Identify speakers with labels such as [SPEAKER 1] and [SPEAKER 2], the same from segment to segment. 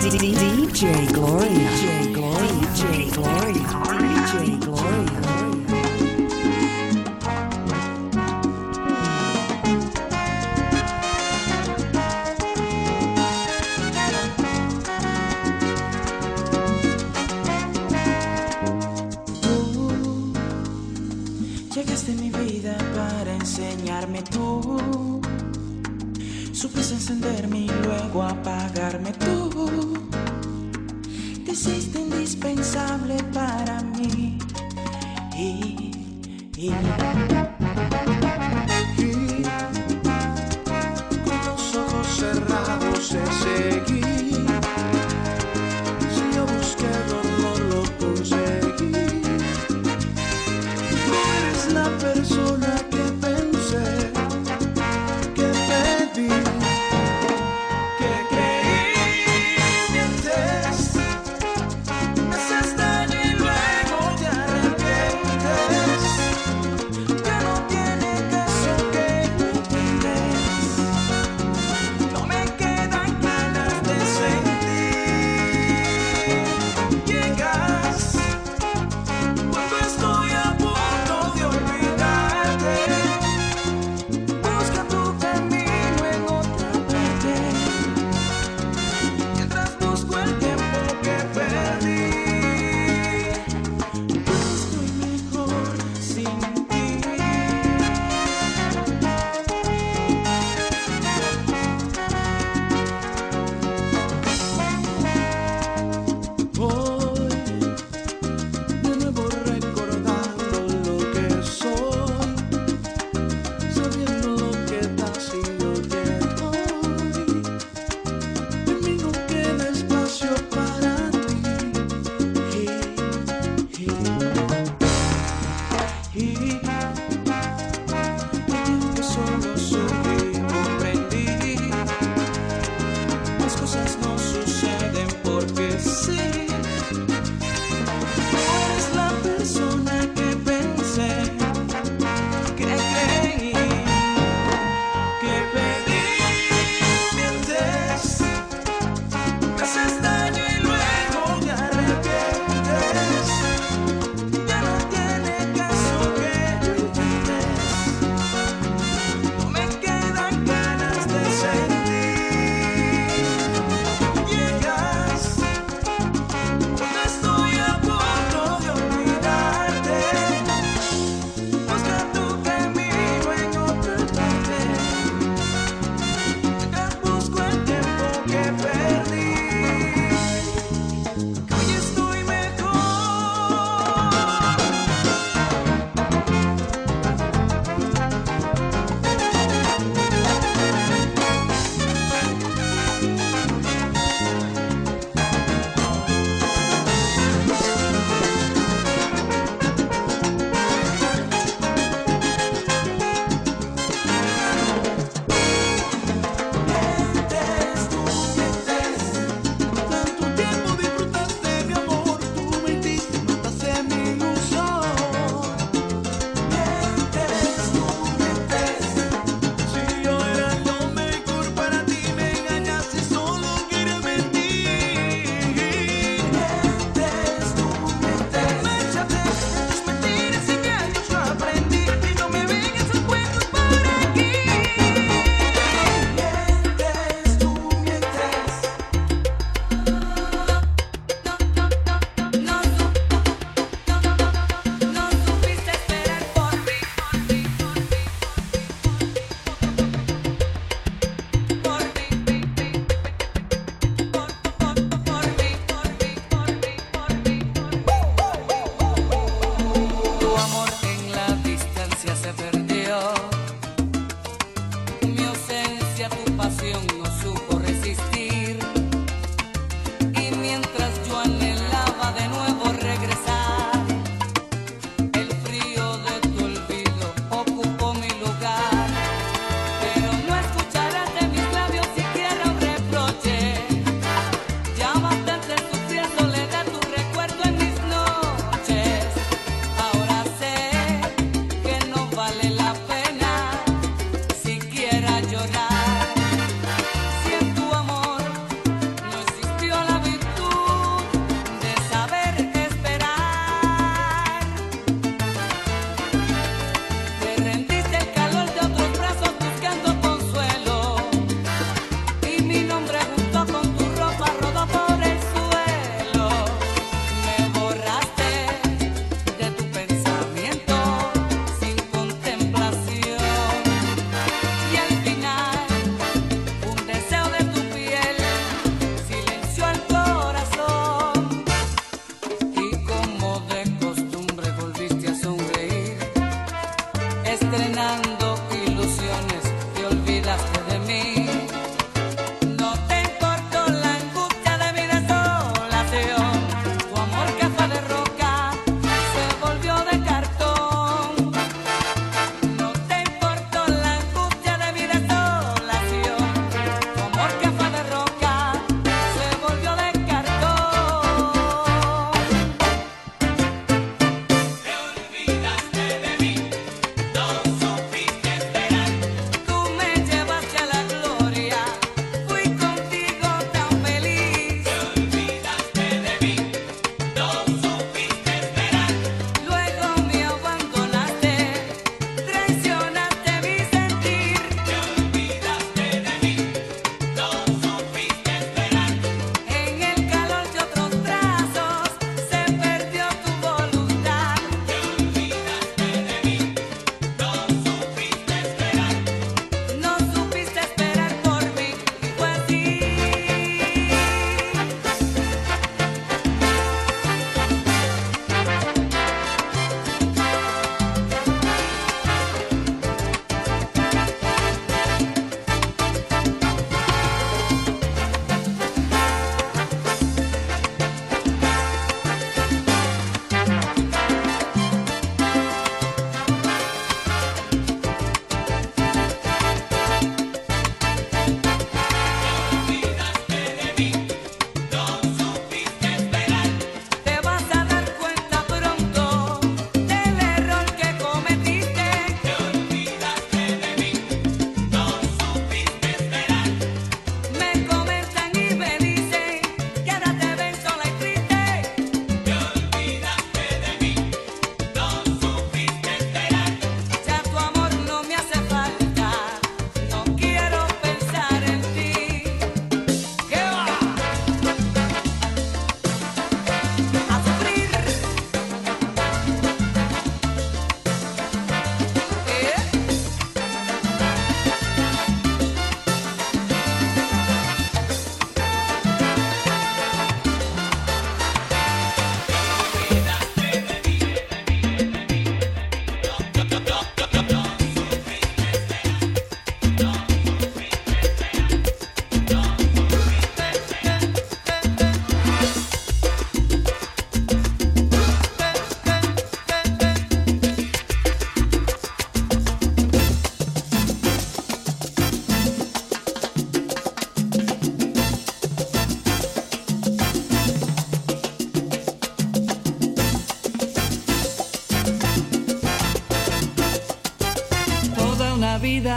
[SPEAKER 1] DJ Gloria. DJ Gloria. DJ Gloria. DJ Gloria.
[SPEAKER 2] encenderme y luego apagarme tú. Te hiciste indispensable para mí. Y, y...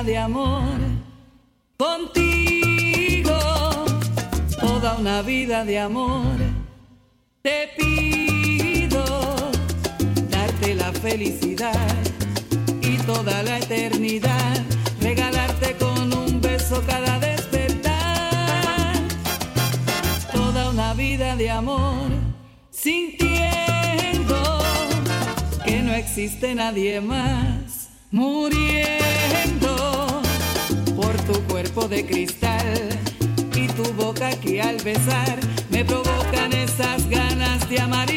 [SPEAKER 3] de
[SPEAKER 4] amor contigo, toda una vida de amor. Te pido darte la felicidad y toda la eternidad, regalarte con un beso cada despertar. Toda una vida de amor, sintiendo que no existe nadie más, muriendo de cristal. Y tu boca que al besar me provocan esas ganas de amar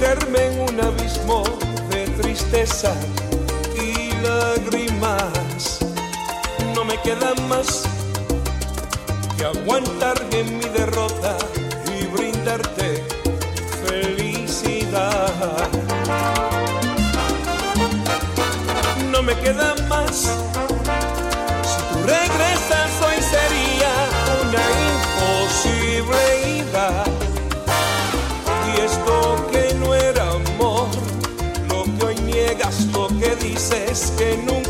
[SPEAKER 5] perderme en un abismo de tristeza y lágrimas. No me queda más que aguantar en mi derrota y brindarte felicidad. No me queda más es que
[SPEAKER 6] nunca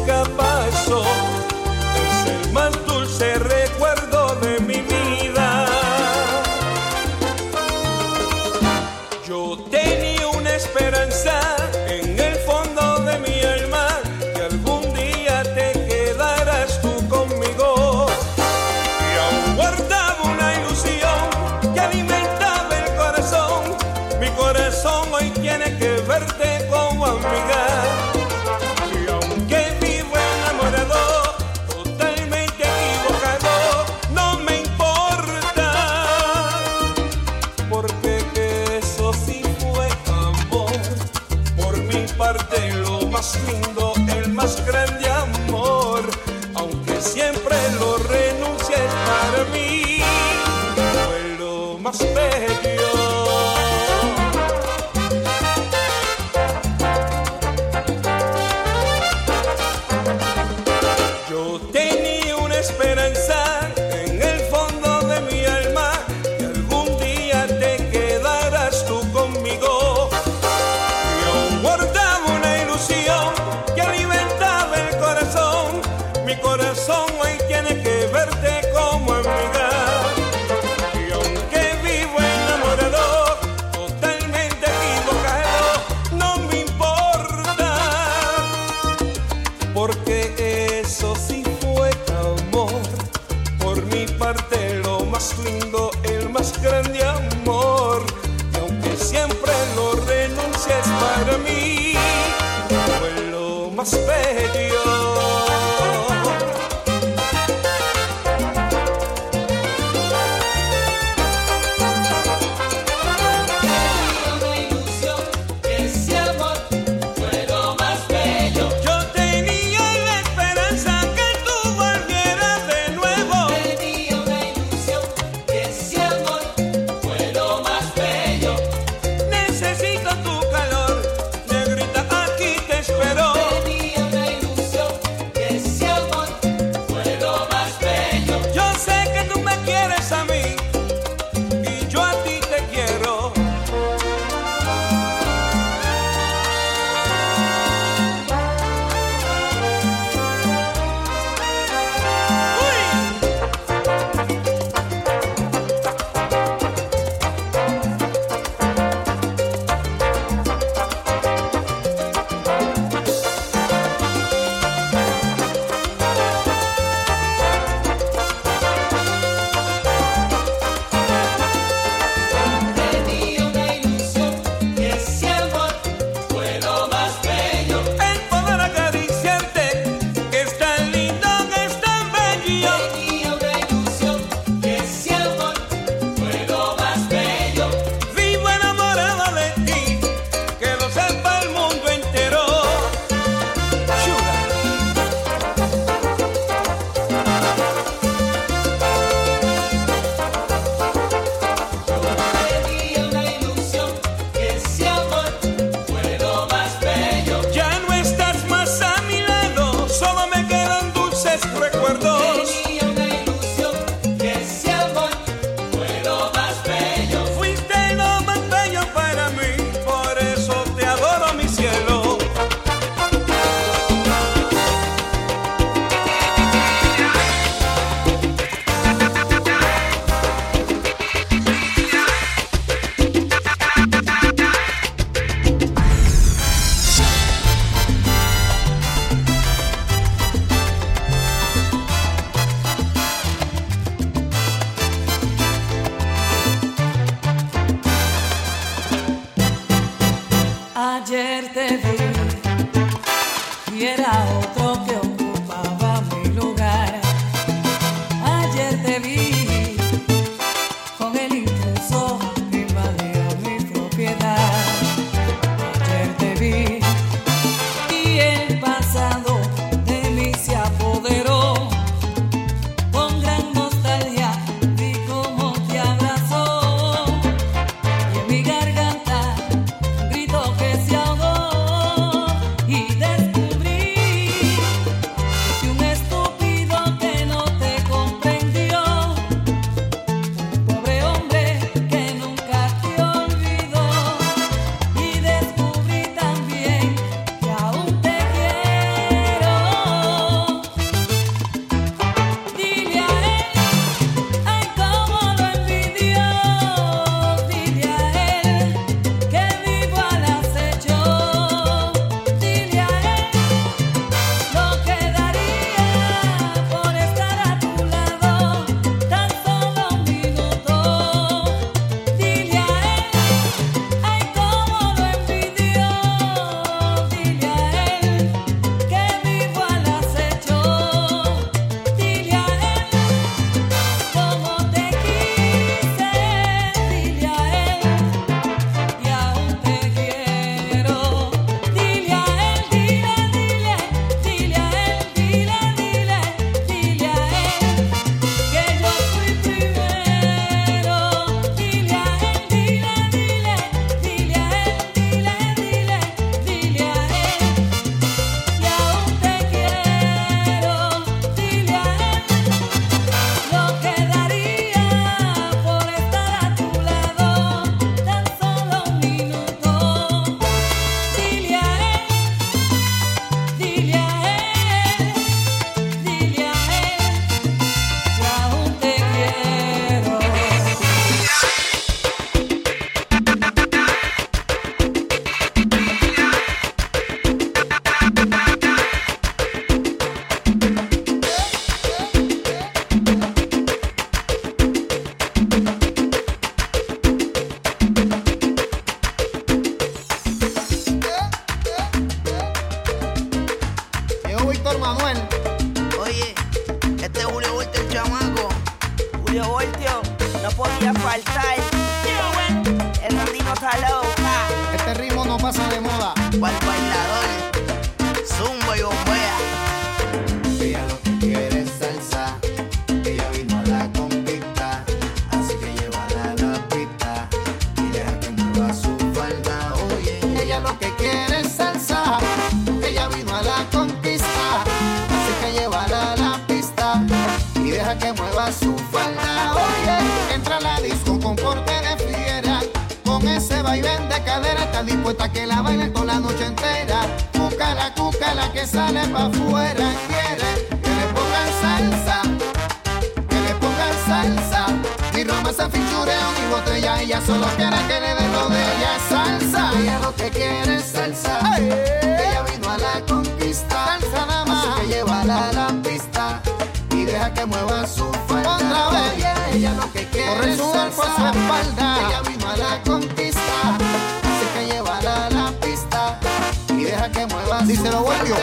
[SPEAKER 6] deja que muevas.
[SPEAKER 7] Díselo,
[SPEAKER 6] Guapio.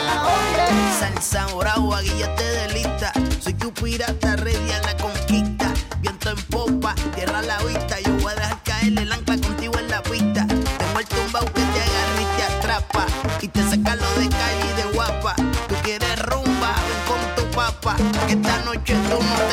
[SPEAKER 8] Salsa, oragua, guillete de lista. Soy tu pirata, ready a la conquista. Viento en popa, tierra a la vista. Yo voy a dejar caer el ancla contigo en la pista. Tengo el tumbao que te agarra y te atrapa. Y te saca lo de calle y de guapa. Tú quieres rumba, ven con tu papa. Que esta noche tú no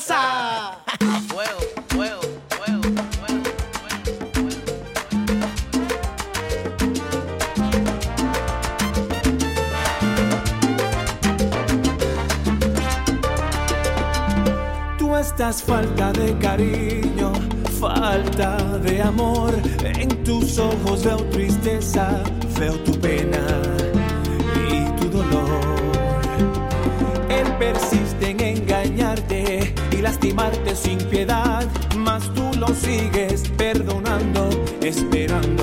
[SPEAKER 8] salsa. Fuego, fuego.
[SPEAKER 9] Tú estás falta de cariño, falta de amor. En tus ojos veo tristeza, veo tu pena y tu dolor. Él persiste en piedad, mas tú lo sigues perdonando, esperando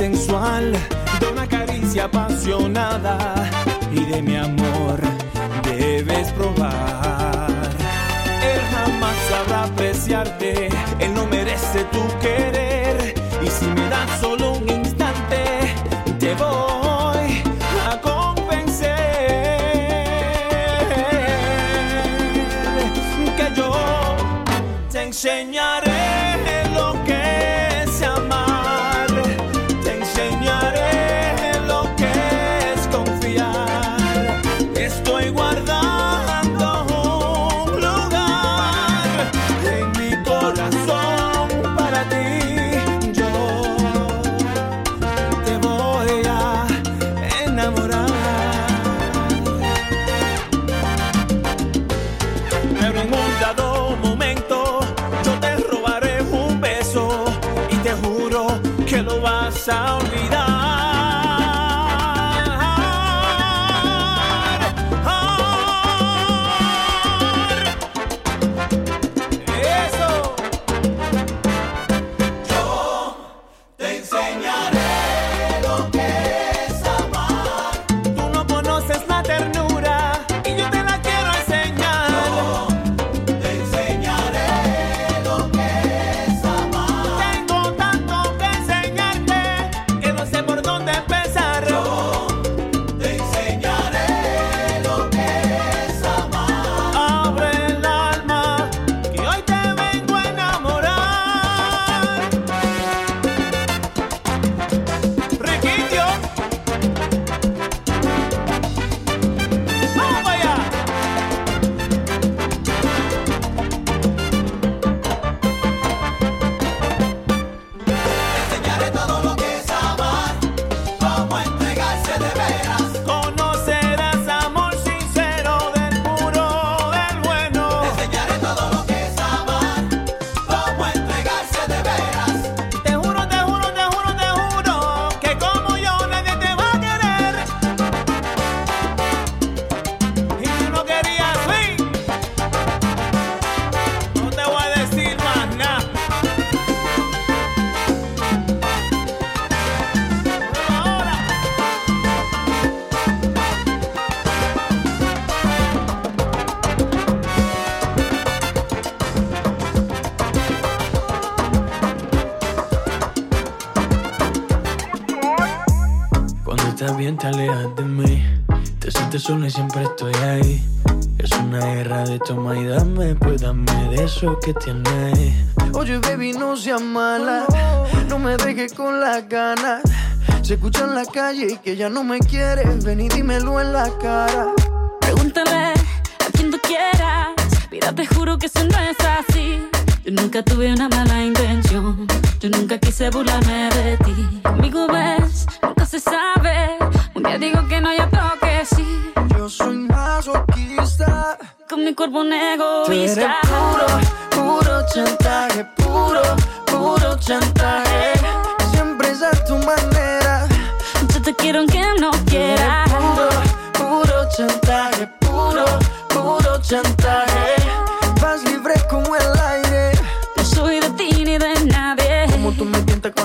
[SPEAKER 9] sensual, de una caricia apasionada y de mi amor debes probar. Él jamás sabrá apreciarte, él no merece tu querer. Siempre estoy ahí. Es una guerra de toma y dame, pues dame de eso que tienes.
[SPEAKER 10] Oye, baby, no seas mala. No me dejes con las ganas. Se escucha en la calle y que ya no me quieres. Ven y dímelo en la cara.
[SPEAKER 11] Egoísta.
[SPEAKER 10] puro, puro chantaje, puro, puro chantaje. Siempre es a tu manera.
[SPEAKER 11] Yo te quiero aunque no quieras.
[SPEAKER 10] Puro, puro chantaje, puro, puro chantaje.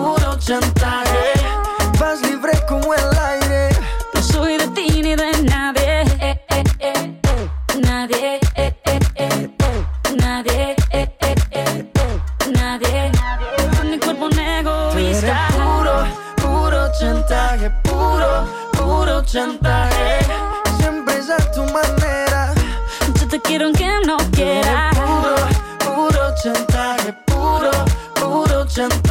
[SPEAKER 10] puro chantaje. Vas libre como el aire.
[SPEAKER 11] No soy de ti ni de nadie. Eh, eh, eh. Nadie. eh, eh, eh. Nadie. Nadie. Con mi cuerpo un
[SPEAKER 10] Tú eres
[SPEAKER 11] egoísta.
[SPEAKER 10] puro, puro chantaje, puro, puro chantaje. Siempre es a tu manera.
[SPEAKER 11] Yo te quiero aunque no quieras.
[SPEAKER 10] Puro, puro chantaje, puro, puro chantaje.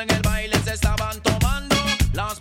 [SPEAKER 12] En el baile se estaban tomando, las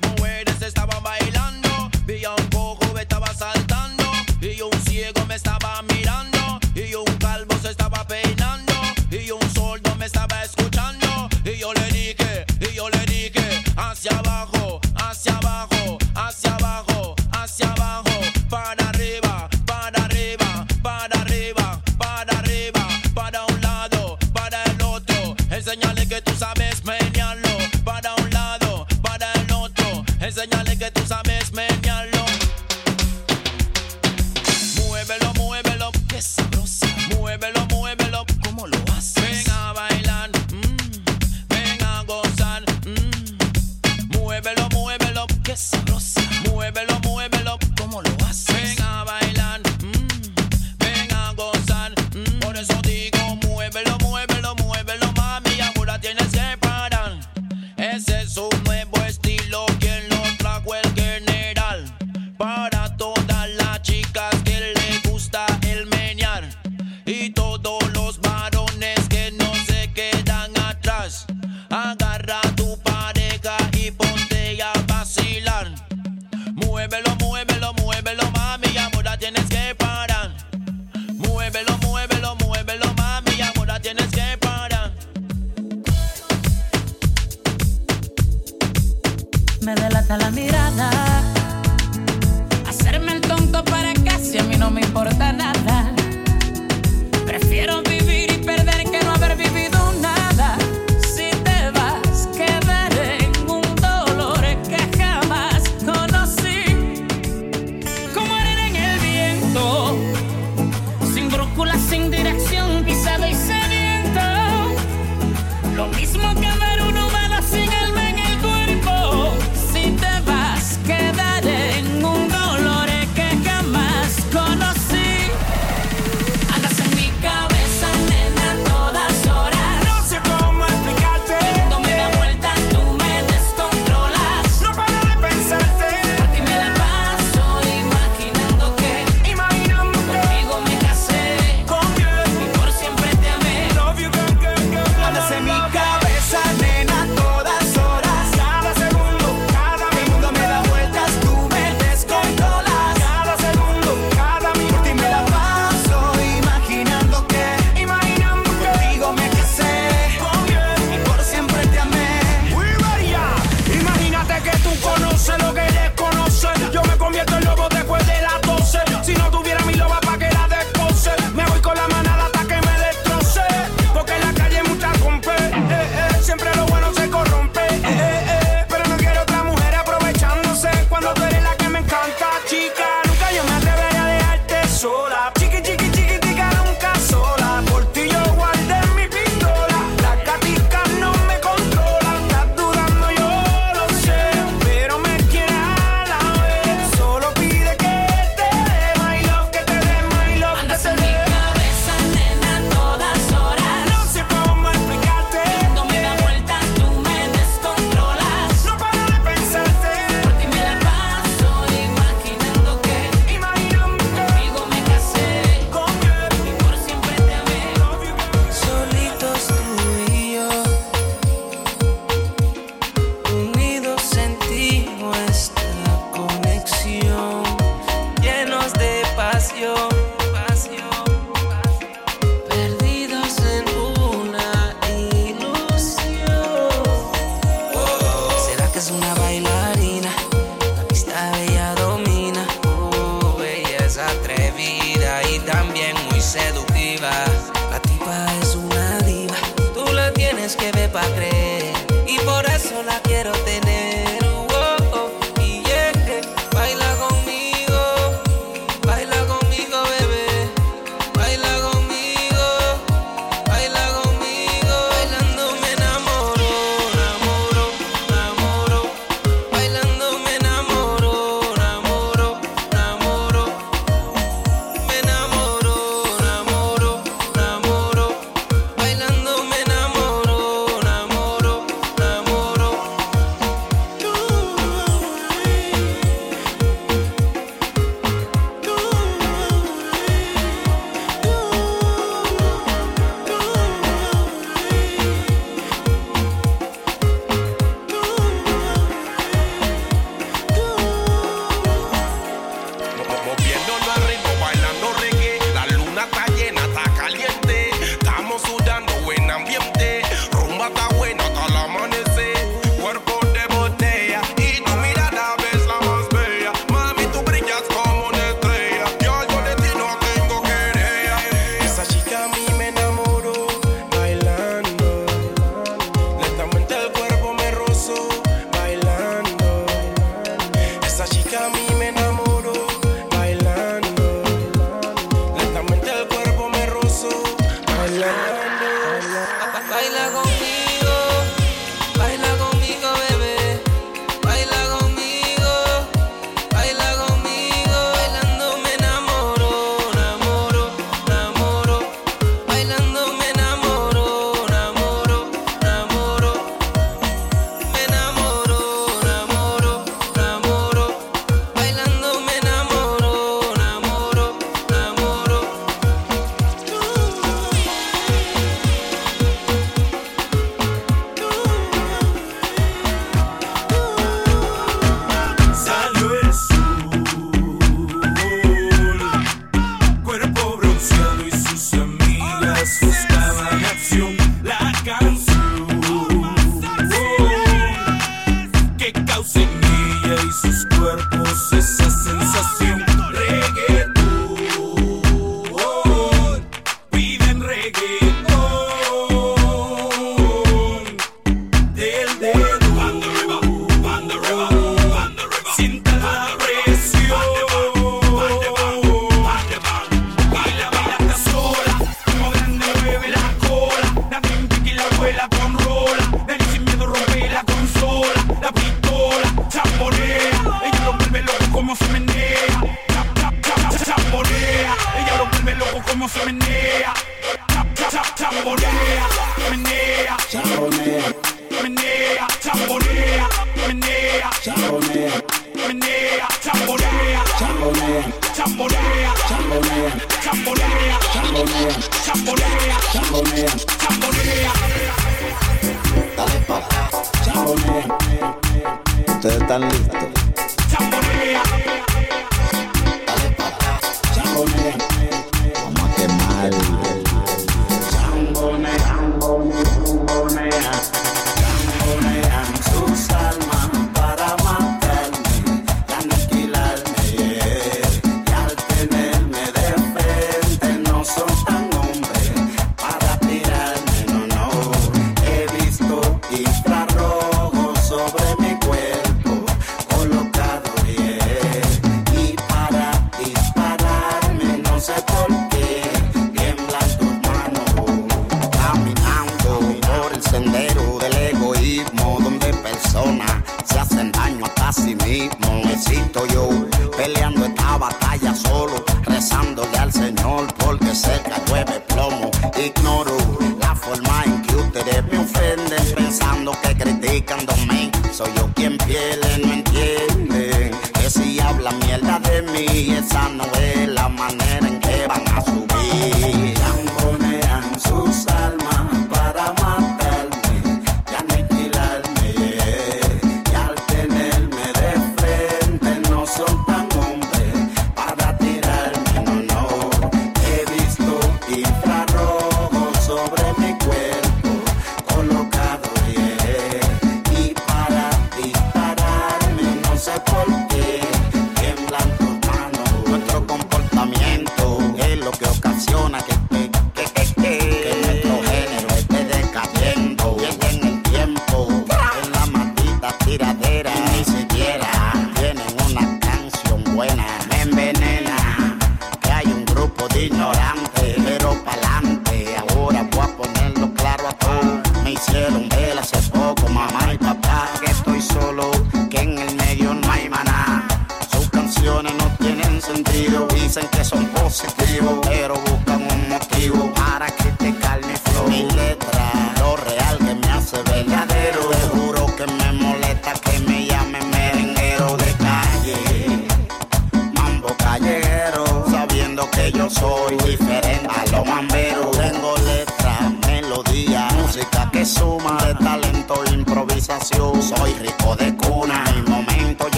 [SPEAKER 5] mí, esa
[SPEAKER 13] no
[SPEAKER 14] es la manera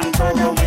[SPEAKER 9] and todo.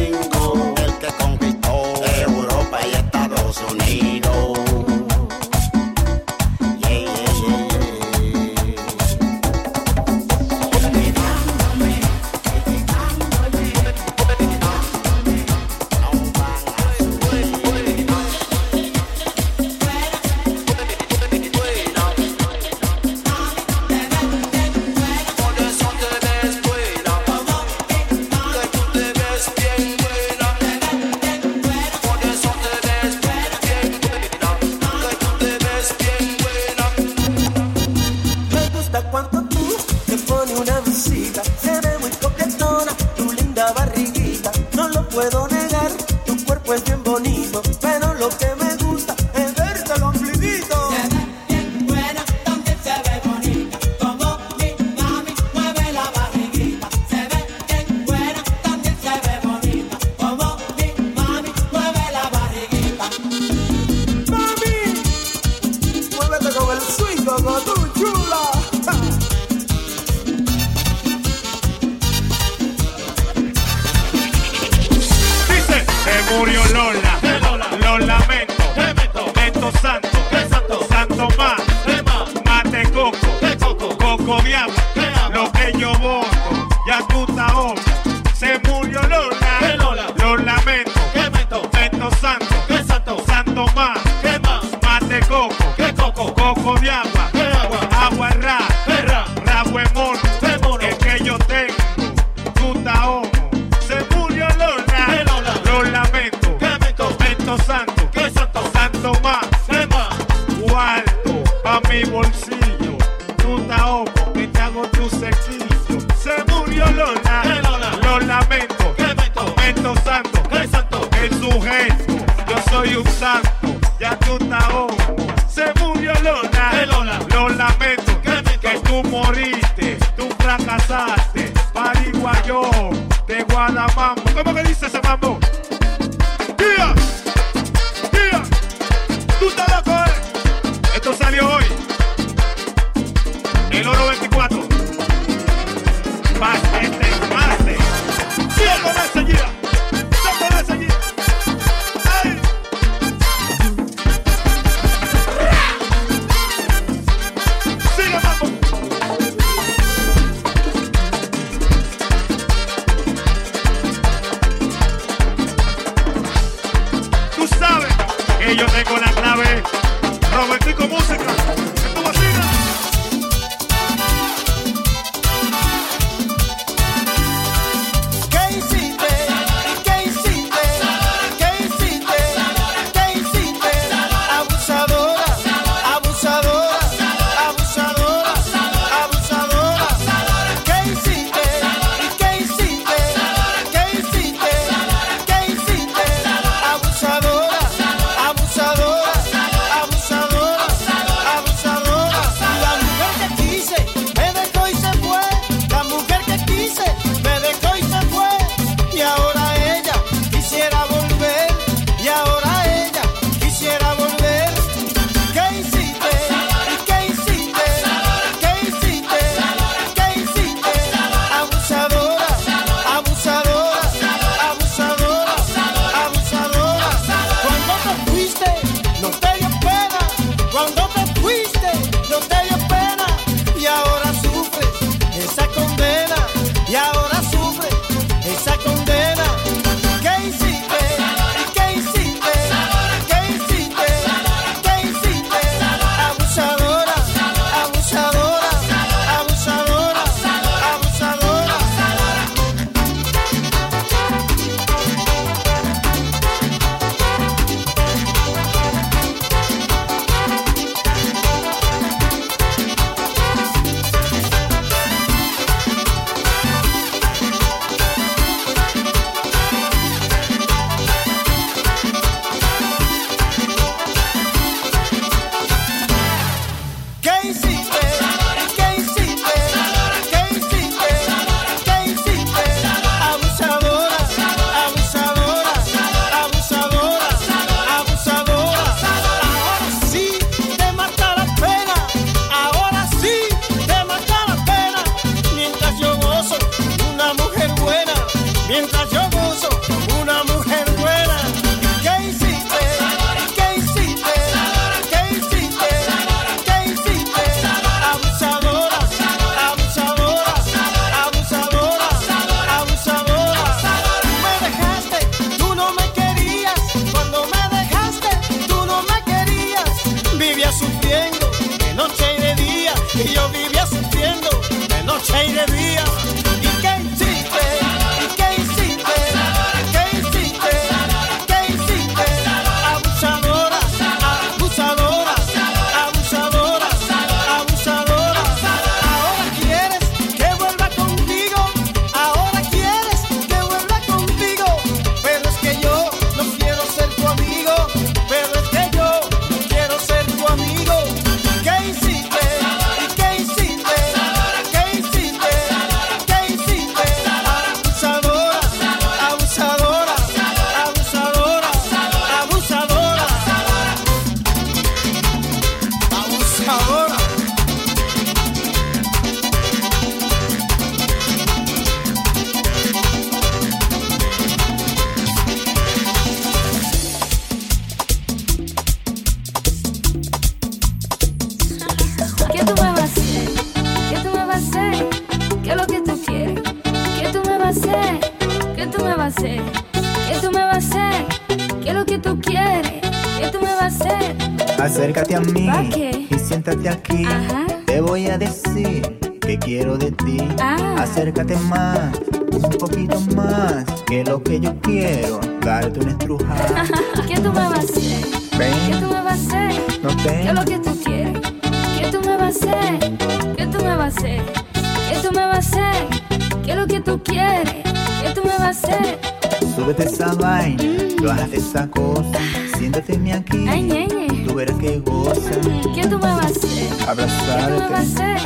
[SPEAKER 15] Súbete esa vaina, bájate esa cosa. Siéntate aquí.
[SPEAKER 11] Ay.
[SPEAKER 15] Tú verás que goza.
[SPEAKER 11] ¿Qué tú me vas a hacer? ¿Qué tú me vas a
[SPEAKER 15] Abrazarte.
[SPEAKER 11] hacer?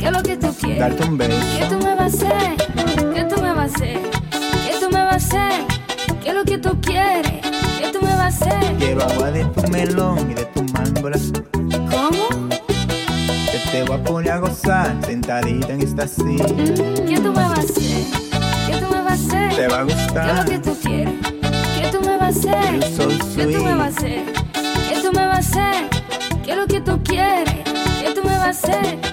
[SPEAKER 11] ¿Qué es lo que tú quieres?
[SPEAKER 15] Darte un beso.
[SPEAKER 11] ¿Qué tú me vas a hacer? ¿Qué tú me vas a hacer? ¿Qué tú me vas a hacer? ¿Qué es lo que tú quieres? ¿Qué tú me vas a hacer?
[SPEAKER 15] Quiero agua de tu melón y de tu mango la azul.
[SPEAKER 11] ¿Cómo?
[SPEAKER 15] Que te voy a poner a gozar sentadita en esta silla.
[SPEAKER 11] ¿Qué tú me vas a hacer?
[SPEAKER 15] Te va a
[SPEAKER 11] ¿Qué es
[SPEAKER 15] gustar.
[SPEAKER 11] lo que tú quieres? ¿Qué tú me vas a hacer? ¿Qué tú me vas a hacer? ¿Qué tú me vas a hacer? ¿Qué es lo que tú quieres? ¿Qué tú me vas a hacer?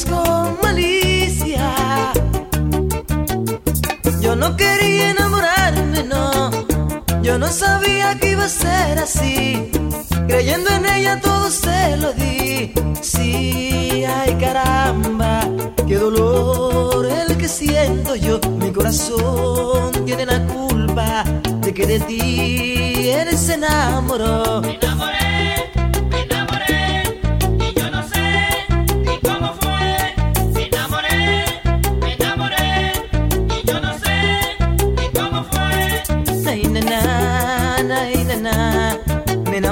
[SPEAKER 10] Con malicia. Yo no quería enamorarme, no. Yo no sabía que iba a ser así. Creyendo en ella todo se lo di. Sí, ay caramba, qué dolor el que siento yo. Mi corazón tiene la culpa de que de ti él se enamoró. Me enamoré,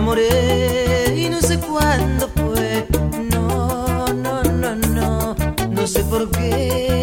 [SPEAKER 10] enamoré y no sé cuándo fue. No, no, no, no, no sé por qué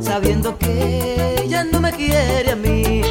[SPEAKER 10] sabiendo que ella no me quiere a mí.